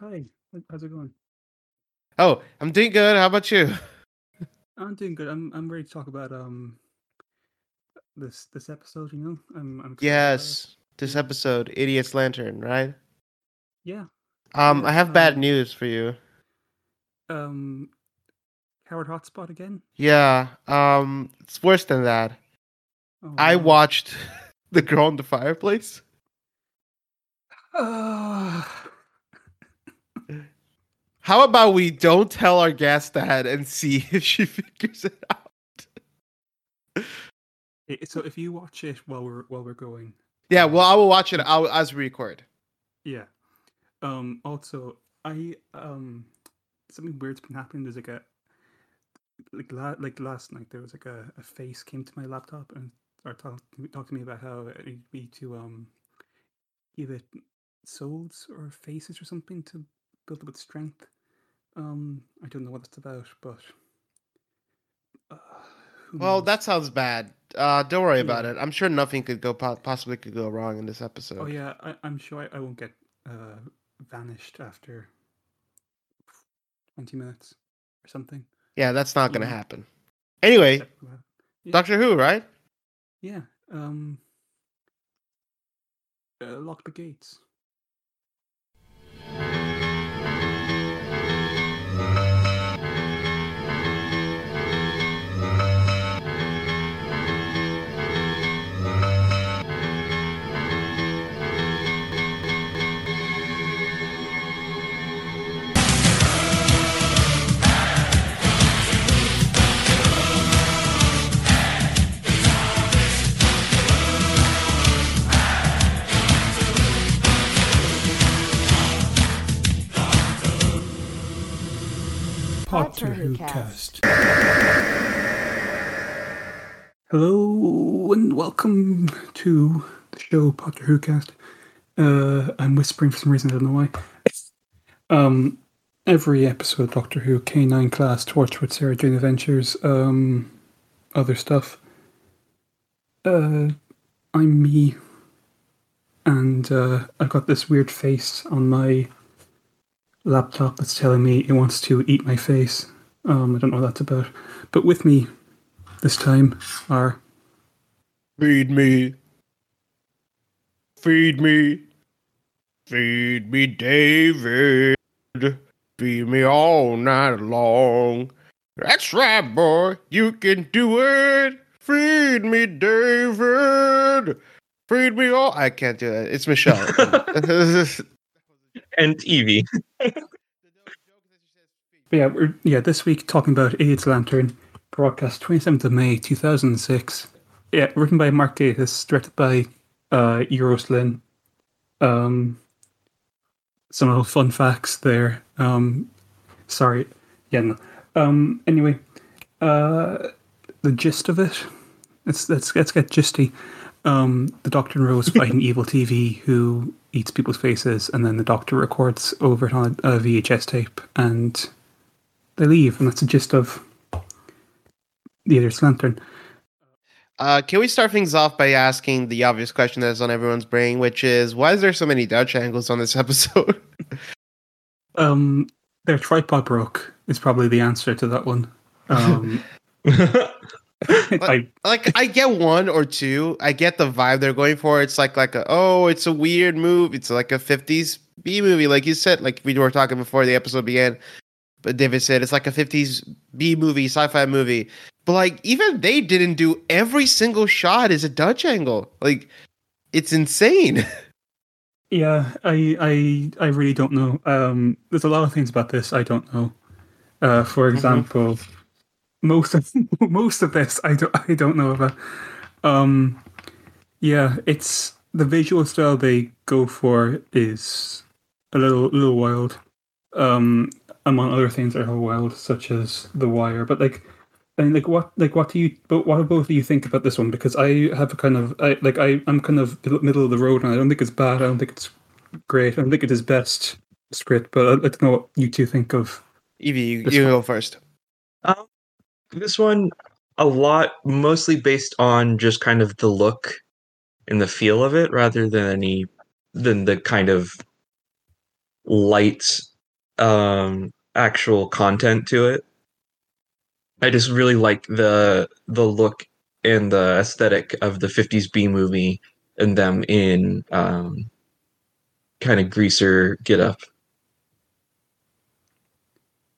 Hi. How's it going? Oh, I'm doing good. How about you? I'm doing good. I'm I'm ready to talk about um this this episode. You know, I'm I'm excited about it. Yes, this episode, Idiot's Lantern, right? yeah, Um, yeah. I have bad Um, news for you. um, Howard Hotspot again. Yeah, um, it's worse than that. Oh I no. watched The Girl in the Fireplace. Uh, How about we don't tell our guest that and see if she figures it out? so if you watch it while we're while we're going, Yeah, well, um, I will watch it I'll, as we record. yeah. Um, also, I um something weird's been happening. There's like a like la- like last night there was like a, a face came to my laptop and started talking talk to me about how it needed me to um give it souls or faces or something to build up its strength. Um, I don't know what it's about, but uh, Well, knows? that sounds bad. Uh, don't worry about it. I'm sure nothing could go po- possibly could go wrong in this episode. Oh yeah, I, I'm sure I, I won't get uh vanished after twenty minutes or something. Yeah, that's not You gonna know, happen. Anyway, yeah, Doctor Who, right? yeah. Um, uh, lock the gates. Potter Who cast. Hello and welcome to the show Potter Who cast. Uh, I'm whispering for some reason. I don't know why. Um, every episode of Doctor Who, K9 class, Torchwood, Sarah Jane Adventures, um, other stuff. Uh, I'm me, and uh, I've got this weird face on my laptop that's telling me it wants to eat my face. Um, I don't know what that's about. But with me this time are Feed me. Feed me. Feed me, David. Feed me all night long. That's right, boy. You can do it. Feed me, David. Feed me all. I can't do that. It's Michelle. and Evie. yeah, we're yeah, this week talking about Idiot's Lantern, broadcast twenty seventh of May, two thousand and six. Yeah, written by Mark Gatiss, directed by uh Euros Lyn. Um some little fun facts there. Um sorry. Yeah, no. Um anyway, uh the gist of it. Let's let's let's get gisty. Um, the Doctor and Rose fighting evil TV who eats people's faces, and then the Doctor records over it on a, a VHS tape, and they leave, and that's the gist of the other Lantern. uh, can we start things off by asking the obvious question that's on everyone's brain, which is why is there so many Dutch angles on this episode? Um, their tripod broke is probably the answer to that one. Um, I like I get one or two. I get the vibe they're going for. It's like like a oh, it's a weird move. It's like a '50s B movie, like you said. Like we were talking before the episode began. But David said it's like a '50s B movie, sci-fi movie. But like even they didn't do every single shot is a Dutch angle. Like it's insane. yeah, I I I really don't know. Um, there's a lot of things about this I don't know. Uh, for example, most of most of this I don't I don't know about. Um, yeah, it's the visual style they go for is a little little wild. Um, among other things that are wild, such as The Wire. But like, I mean, like what like what do you but what both do you think about this one? Because I have a kind of I like I I'm kind of middle of the road, and I don't think it's bad. I don't think it's great. I don't think it is best script, but I, I don't know what you two think of. Evie, you, you go first. um, this one, a lot, mostly based on just kind of the look and the feel of it, rather than any than the kind of light um actual content to it. I just really like the the look and the aesthetic of the 50s B movie and them in um kind of greaser get up.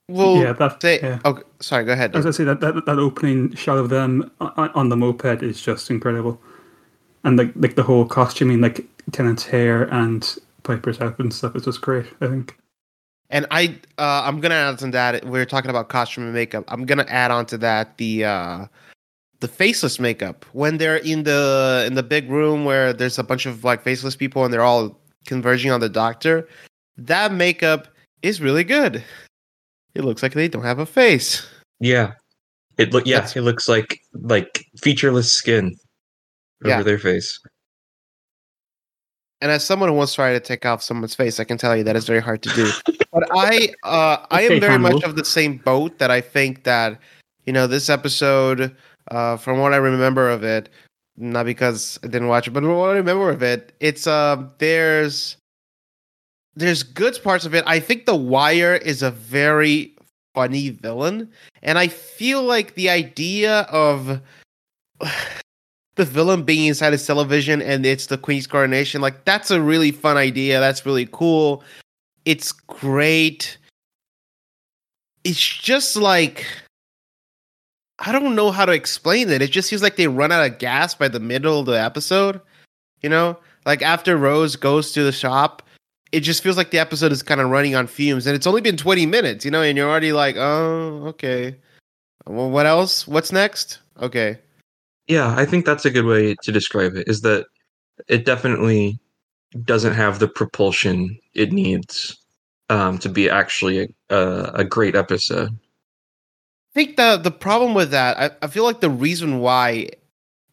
Well, yeah, that. say, yeah. oh, sorry. Go ahead. As I say that, that that opening shot of them on, the moped is just incredible, and like like the whole costuming, like Tennant's hair and Piper's outfit and stuff is just great. I think. And I, uh, I'm gonna add on that. We are talking about costume and makeup. I'm gonna add on to that the uh, the faceless makeup when they're in the in the big room where there's a bunch of like faceless people and they're all converging on the doctor. That makeup is really good. It looks like they don't have a face. Yeah. It look yeah, That's- it looks like like featureless skin over Yeah. their face. And as someone who once tried to take off someone's face, I can tell you that is very hard to do. but I, uh, I am very much of the same boat that I think that, you know, this episode, uh, from what I remember of it, not because I didn't watch it, but what I remember of it, it's uh, there's, there's good parts of it. I think The Wire is a very funny villain, and I feel like the idea of the villain being inside his television and it's the queen's coronation like that's a really fun idea. That's really cool. It's great. It's just like i don't know how to explain it. It just seems like they run out of gas by the middle of the episode you know? Like after rose goes to the shop it just feels like the episode is kind of running on fumes and it's only been 20 minutes you know and you're already like oh okay well what else what's next okay Yeah, I think that's a good way to describe it. Is that it definitely doesn't have the propulsion it needs um, to be actually a, a, a great episode. I think the the problem with that, I, I feel like the reason why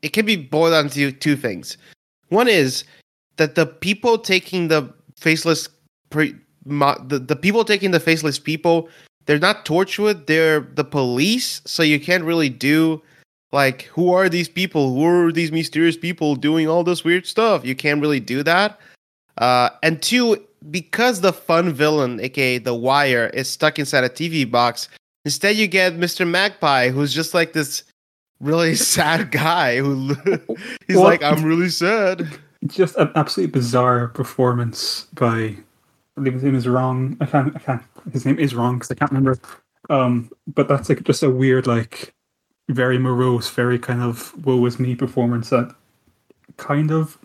it can be boiled down to two things. One is that the people taking the faceless pre, mo, the, the people taking the faceless people, they're not Torchwood, they're the police, so you can't really do like who are these people? Who are these mysterious people doing all this weird stuff? You can't really do that. Uh, and two, because the fun villain, aka the Wire, is stuck inside a TV box, Instead, you get Mr. Magpie, who's just like this really sad guy who he's What? like, I'm really sad. Just an absolutely bizarre performance by. I believe his name is wrong. I can't. I can't. His name is wrong because I can't remember. Um, but that's like just a weird, like, very morose, very kind of woe is me performance that kind of.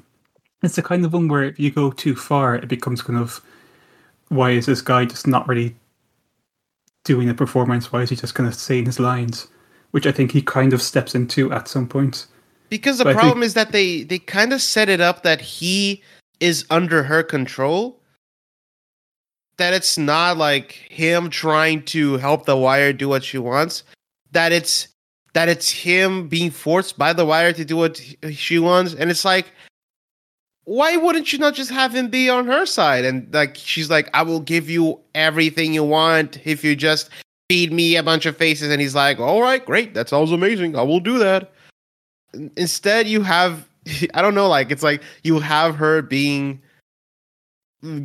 It's the kind of one where if you go too far, it becomes kind of. Why is this guy just not really doing a performance? Why is he just kind of saying his lines? Which I think he kind of steps into at some point. Because the But I think- problem is that they they kind of set it up that he is under her control. That it's not like him trying to help the wire do what she wants. That it's that it's him being forced by the wire to do what she wants, and it's like, why wouldn't you not just have him be on her side? And like she's like, I will give you everything you want if you just feed me a bunch of faces. And he's like, all right, great, that sounds amazing. I will do that instead you have i don't know like it's like you have her being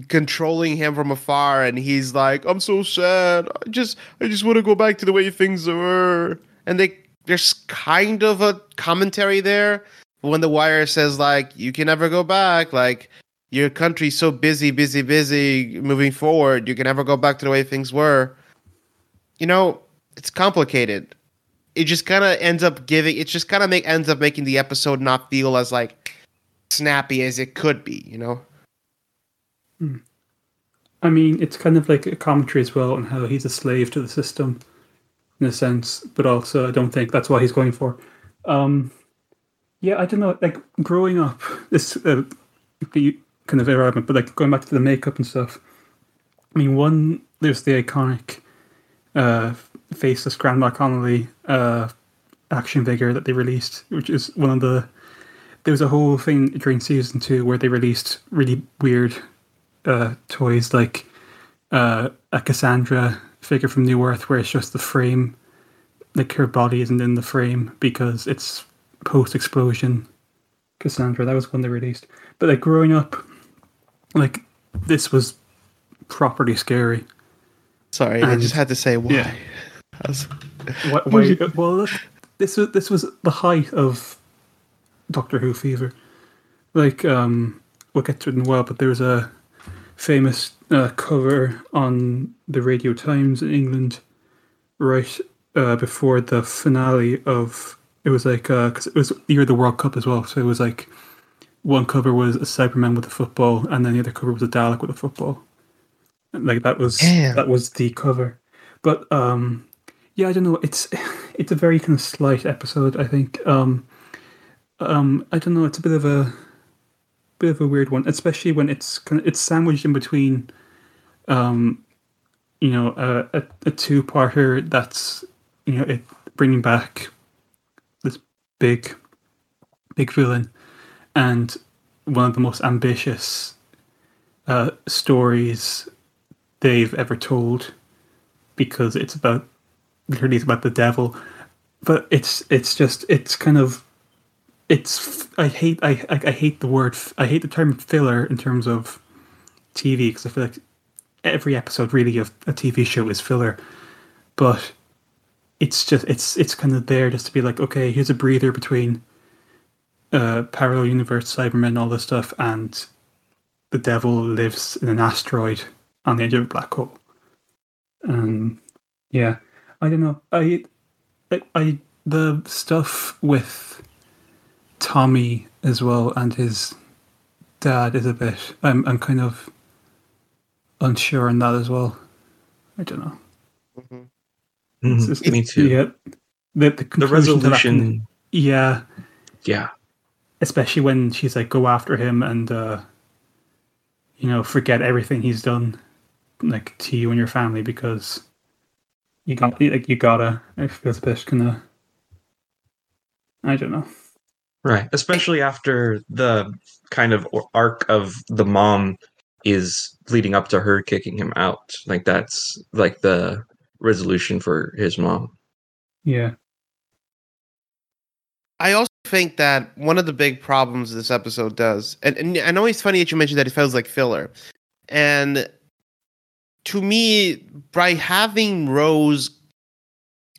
controlling him from afar and he's like i'm so sad. I just i just want to go back to the way things were. And they there's kind of a commentary there when the wire says like you can never go back. Like your country's so busy busy busy moving forward. You can never go back to the way things were. You know it's complicated it just kind of ends up giving it just kind of make ends up making the episode not feel as like snappy as it could be you know I mean, it's kind of like a commentary as well on how he's a slave to the system, in a sense. But also, I don't think that's what he's going for. Um, yeah, I don't know. Like growing up, this uh, the kind of irrelevant, but like going back to the makeup and stuff. I mean, one there's the iconic uh, faceless Grandma Connolly uh, action figure that they released, which is one of the. There was a whole thing during season two where they released really weird uh, toys like uh, a Cassandra figure from New Earth, where it's just the frame, like her body isn't in the frame because it's post explosion. Cassandra, that was when they released. But like growing up, like this was properly scary. Sorry, I just had to say why. yeah. I was- Why, why, well, look, this was this was the height of Doctor Who fever. Like, um, we'll get to it in a while, but there was a famous uh, cover on the Radio Times in England, right uh, before the finale of. It was like because it was the year of the World Cup as well, so it was like one cover was a Cyberman with a football, and then the other cover was a Dalek with a football. And, Like that was Damn. that was the cover, but um, yeah, I don't know. It's it's a very kind of slight episode. I think. Um, um, I don't know. It's a bit of a bit of a weird one, especially when it's kind of it's sandwiched in between, um, you know, a a, a two parter that's you know it bringing back this big big villain, and one of the most ambitious uh, stories they've ever told because it's about literally it's about the devil. But it's it's just it's kind of it's i hate i i, I hate the word I hate the term filler in terms of tv because i feel like every episode really of a tv show is filler. But it's just it's it's kind of there just to be like okay here's a breather between uh parallel universe cybermen all this stuff and the devil lives in an asteroid on the edge of a black hole. Um yeah i don't know i I, I the stuff with Tommy as well and his dad is a bit. I'm I'm kind of unsure on that as well. I don't know. Mhm. It's Mhm, just- Me too. Yeah, the the, The conclusion that resolution, yeah, yeah, especially when she's like, "Go after him," and uh, you know, forget everything he's done, like to you and your family, because you got like you gotta. It feels a bit kind of. I don't know. right. Especially after the kind of arc of the mom is leading up to her kicking him out. Like that's like the resolution for his mom. Yeah. I also think that one of the big problems this episode does, and, and I know it's funny that you mentioned that it feels like filler, and to me, by having Rose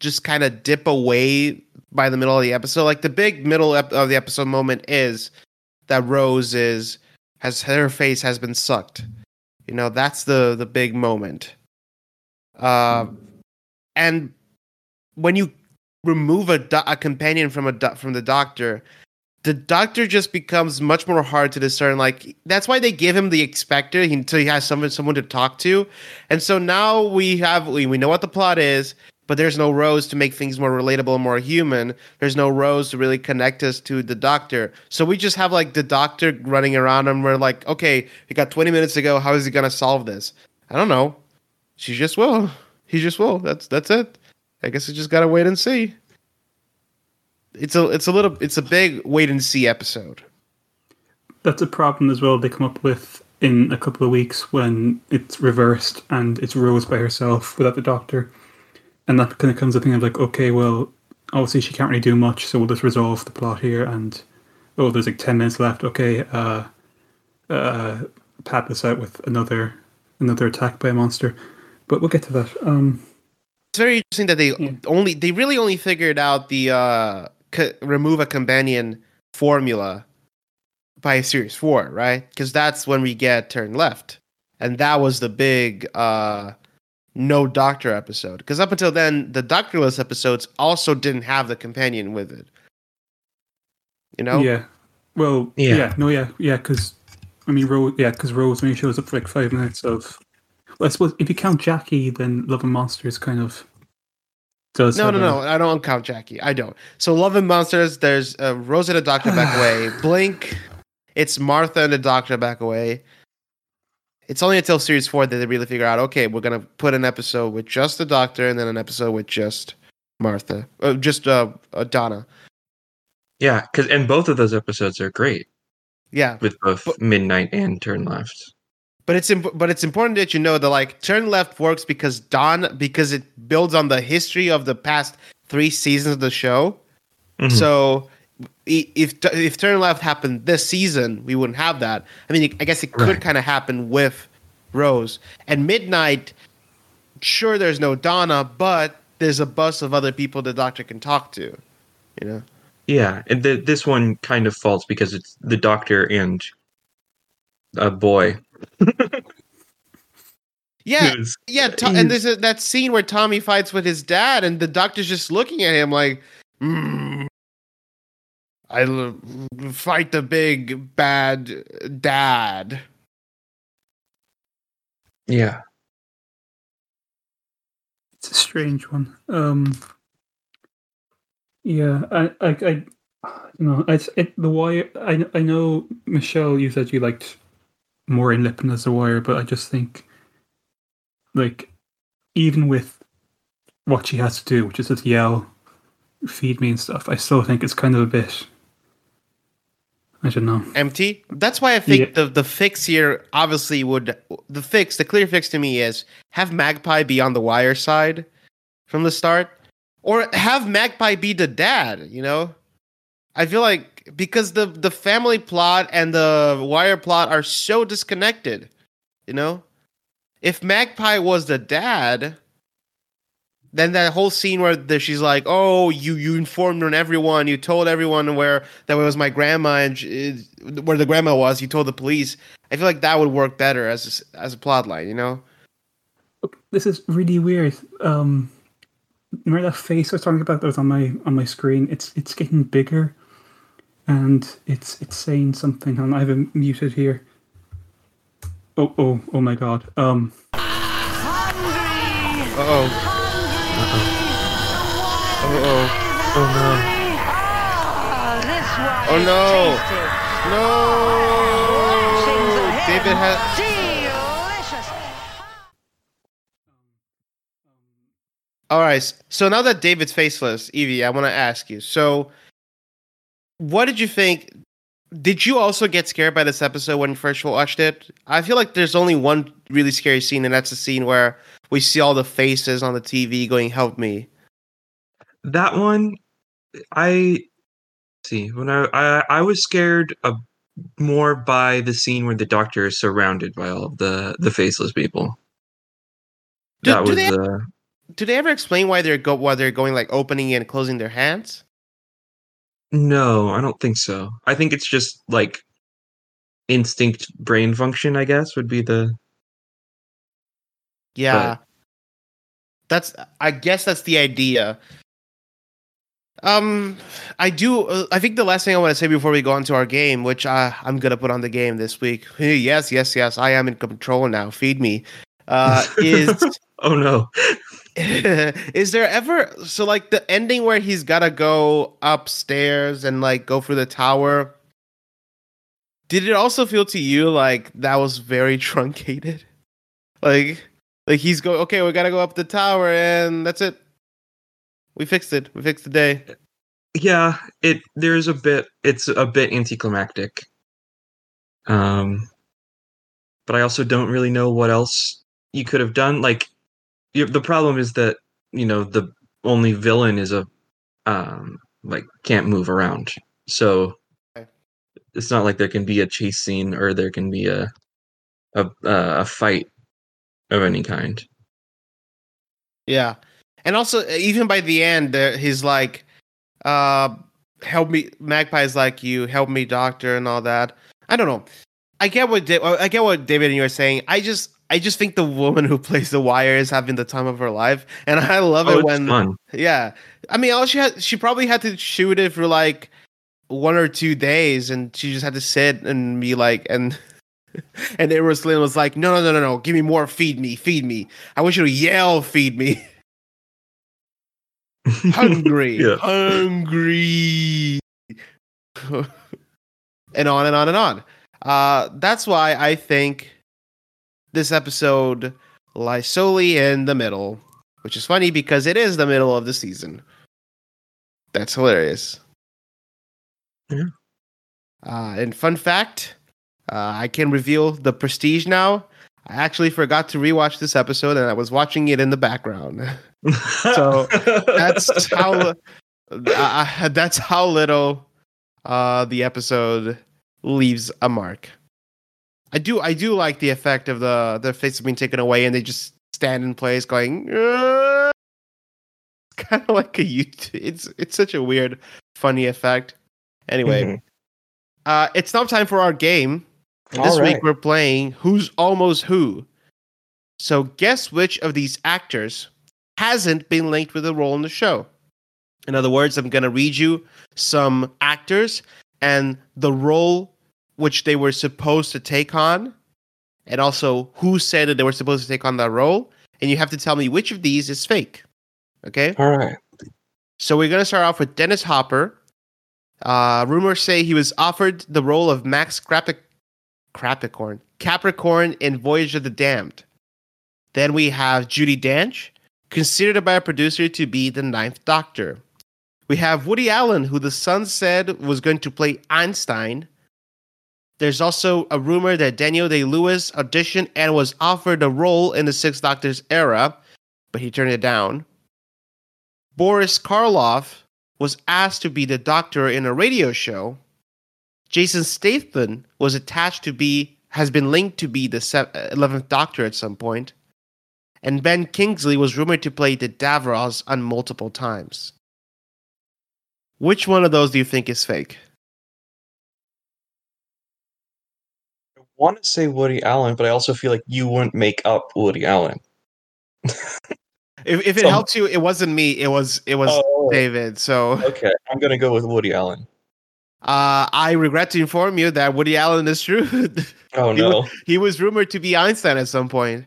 just kind of dip away by the middle of the episode, like the big middle ep- of the episode moment is that Rose is has her face has been sucked. You know, that's the the big moment. Um, and when you remove a, do- a companion from a do- from the doctor the doctor just becomes much more hard to discern like that's why they give him the expector until he has someone someone to talk to. And so now we have we, we know what the plot is but there's no rose to make things more relatable and more human. There's no rose to really connect us to the doctor. So we just have like the doctor running around and we're like okay we got 20 minutes to go. How is he gonna solve this? I don't know. She just will. He just will. That's that's it. I guess we just gotta wait and see. It's a it's a little it's a big wait and see episode. That's a problem as well they come up with in a couple of weeks when it's reversed and it's Rose by herself without the doctor. And that kind of comes a thing of like, okay, well, obviously she can't really do much, so we'll just resolve the plot here and oh, there's like ten minutes left, okay, uh uh pad this out with another another attack by a monster. But we'll get to that. Um It's very interesting that they Yeah. only they really only figured out the uh c- remove a companion formula by series four, right? Because that's when we get turn left, and that was the big uh no doctor episode. Because up until then, the doctorless episodes also didn't have the companion with it. You know? Yeah. Well, Yeah. yeah. no, yeah, yeah, because I mean, Rose, yeah, because Rose only shows up for like five minutes of. Well, I suppose if you count Jackie, then Love and Monsters kind of does. No, no, no. I don't count Jackie. I don't. So Love and Monsters, there's uh, Rose and the Doctor back away. Blink, it's Martha and the Doctor back away. It's only until series four that they really figure out, okay, we're gonna put an episode with just the Doctor and then an episode with just Martha, uh, just uh, uh, Donna. Yeah, because and both of those episodes are great Yeah, with both But- Midnight and Turn Left. But it's imp- but it's important that you know that like Turn Left works because Don because it builds on the history of the past three seasons of the show. Mhm. So if if turn left happened this season, we wouldn't have that. I mean, I guess it could Right. kind of happen with Rose. And midnight, sure, there's no Donna, but there's a bus of other people the doctor can talk to. You know. Yeah, and the, this one kind of falls because it's the doctor and a boy. Yeah, who's- yeah. To- and there's a, that scene where Tommy fights with his dad, and the doctor's just looking at him like, mm, "I l- fight the big bad dad." yeah. It's a strange one. Um, yeah, I, I, I, you know, it's it, the wire. I, I know Michelle. You said you liked Maureen Lipman as the wire, but I just think, like, even with what she has to do, which is just yell, feed me and stuff, I still think it's kind of a bit. I don't know. empty. That's why I think Yeah. the the fix here obviously would the fix the clear fix to me is have Magpie be on the wire side from the start, or have Magpie be the dad. You know, I feel like because the the family plot and the wire plot are so disconnected. You know, if Magpie was the dad. Then that whole scene where the, she's like, "Oh, you you informed on everyone. You told everyone where that was my grandma and she, where the grandma was. You told the police. I feel like that would work better as a, as a plot line. You know? This is really weird. Um, remember that face I was talking about that was on my on my screen? It's it's getting bigger, and it's it's saying something. And I have it muted here. Oh oh oh my god. Um, hungry. Oh. Uh oh. Oh no. Oh no. No. David has. All right. So now that David's faceless, Evie, I want to ask you. So, what did you think? Did you also get scared by this episode when you first watched it? I feel like there's only one really scary scene, and that's the scene where we see all the faces on the TV going, "Help me." that one i see when I, I i was scared of more by the scene where the doctor is surrounded by all of the the faceless people Do- that do was they- uh Do they ever explain why they're go why they're going like opening and closing their hands? No i don't think so i think it's just like instinct brain function i guess would be the Yeah. That's I guess that's the idea. Um I do uh, I think the last thing I want to say before we go on to our game, which uh, I'm going to put on the game this week. yes, yes, yes, I am in control now. Feed me. Uh is oh no is there ever so like the ending where he's got to go upstairs and like go through the tower? Did it also feel to you like that was very truncated? Like like he's go okay, we got to go up the tower and that's it. We fixed it. We fixed the day. yeah it there's a bit it's a bit anticlimactic um but i also don't really know what else you could have done like the problem is that you know the only villain is a um like can't move around so Okay. it's not like there can be a chase scene or there can be a a a fight of any kind Yeah. And also even by the end there he's like uh help me Magpie's like you help me doctor and all that. I don't know. I get what Da- I get what David and you are saying. I just I just think the woman who plays the wire is having the time of her life, and I love oh it when fun yeah. I mean, all she had she probably had to shoot it for like one or two days, and she just had to sit and be like and. And Euros Lyn was like, "No, no, no, no, no! Give me more. Feed me, feed me. I want you to yell, feed me." hungry, Yeah. hungry, and on and on and on. Uh, that's why I think this episode lies solely in the middle, which is funny because it is the middle of the season. That's hilarious. Yeah. Uh, and fun fact, uh, I can reveal the prestige now. I actually forgot to rewatch this episode, and I was watching it in the background. So, that's how uh, that's how little uh the episode leaves a mark I do I do like the effect of the their faces being taken away and they just stand in place going. "Uh." It's kind of like a YouTube. It's it's such a weird, funny effect. Anyway, Mhm. uh, it's now time for our game. And this All week we're playing Who's Almost Who. So guess which of these actors hasn't been linked with a role in the show. In other words, I'm going to read you some actors and the role which they were supposed to take on, and also who said that they were supposed to take on that role. And you have to tell me which of these is fake. Okay? All right. So we're gonna start off with Dennis Hopper. Uh, rumors say he was offered the role of Max Capric- Capricorn, Capricorn in Voyage of the Damned. Then we have Judi Dench, considered by a producer to be the Ninth Doctor. We have Woody Allen, who the Sun said was going to play Einstein. There's also a rumor that Daniel Day Lewis auditioned and was offered a role in the Sixth Doctor's era, but he turned it down. Boris Karloff was asked to be the doctor in a radio show. Jason Statham was attached to be has been linked to be the se- uh, 11th Doctor at some. And Ben Kingsley was rumored to play the Davros on multiple times. Which one of those do you think is fake? Want to say Woody Allen, but I also feel like you wouldn't make up Woody Allen. If, if it Some- helps you, it wasn't me. It was it was Oh, David. So okay. I'm gonna go with Woody Allen. uh, I regret to inform you that Woody Allen is true. Oh He no. he was rumored to be Einstein at some point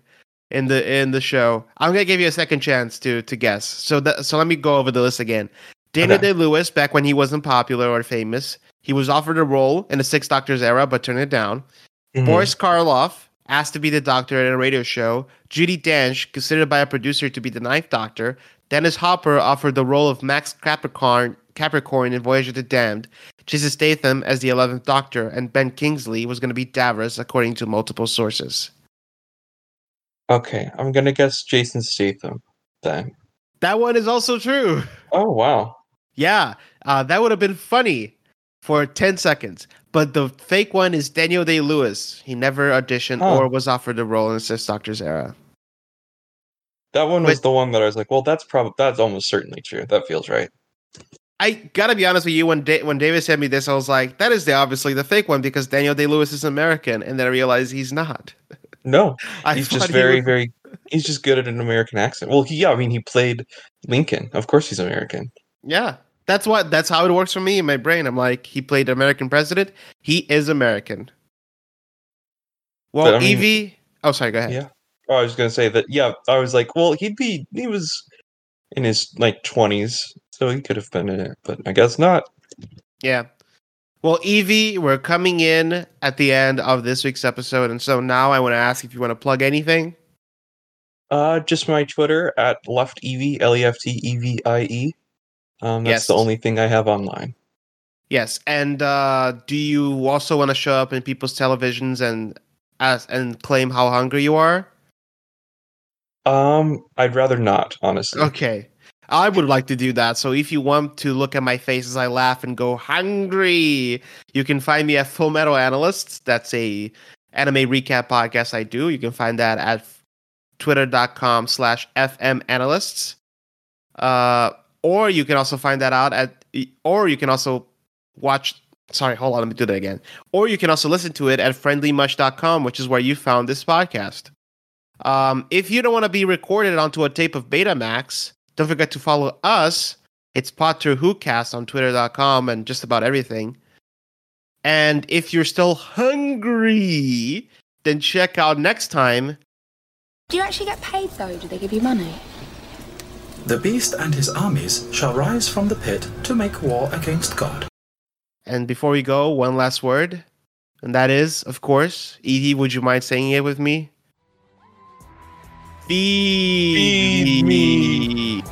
in the in the show. I'm gonna give you a second chance to to guess. So that so let me go over the list again. Daniel Okay. Day Lewis, back when he wasn't popular or famous, he was offered a role in the Six Doctors era but turned it down. Mhm. Boris Karloff asked to be the Doctor in a radio show. Judi Dench, considered by a producer to be the Ninth Doctor. Dennis Hopper offered the role of Max Capricorn Capricorn in Voyage of the Damned. Jason Statham as the Eleventh Doctor, and Ben Kingsley was going to be Davros, according to multiple sources. Okay, I'm gonna guess Jason Statham then. That one is also true. Oh wow. Yeah, uh, that would have been funny for 10 seconds. But the fake one is Daniel Day Lewis. He never auditioned Huh. or was offered a role in the Six Doctors era. That one was But- the one that I was like, well, that's probably that's almost certainly true. That feels right. I gotta be honest with you. When da- when David sent me this, I was like, "That is the obviously the fake one because Daniel Day Lewis is American," and then I realized he's not. No, I he's just he very, very. He's just good at an American accent. Well, he, yeah, I mean, he played Lincoln. Of course, he's American. Yeah, that's what that's how it works for me in my brain. I'm like, he played American president. He is American. Well, But, I mean- Evie. Oh, sorry. Go ahead. Yeah. Oh, I was gonna say that. Yeah, I was like, well, he'd be. He was in his like twenties, so he could have been in it, but I guess not. Yeah. Well, Evie, we're coming in at the end of this week's episode, and so now I want to ask if you want to plug anything. Uh, just my Twitter at left ev l e f t e v i e. Um, that's Yes. the only thing I have online. Yes, and uh, do you also want to show up in people's televisions and ask and claim how hungry you are? Um, I'd rather not, honestly. Okay. I would like to do that. So if you want to look at my face as I laugh and go hungry, you can find me at Full Metal Analysts. That's a anime recap podcast I do. You can find that at twitter.com slash FM analysts. Uh, or you can also find that out at, or you can also watch, sorry, hold on, let me do that again. Or you can also listen to it at friendlymush.com, which is where you found this podcast. Um, if you don't want to be recorded onto a tape of Betamax, don't forget to follow us. It's Potter WhoCast on twitter.com and just about everything. And if you're still hungry, then check out next time. Do you actually get paid though? Do they give you money? The beast and his armies shall rise from the pit to make war against God. And before we go, one last word. And that is, of course, Edie, would you mind saying it with me? Feed, Feed me.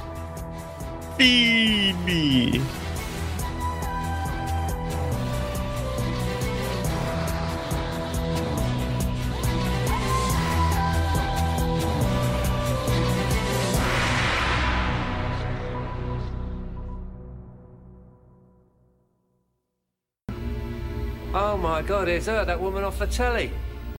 Feed me. My god, it's her, that woman off the telly.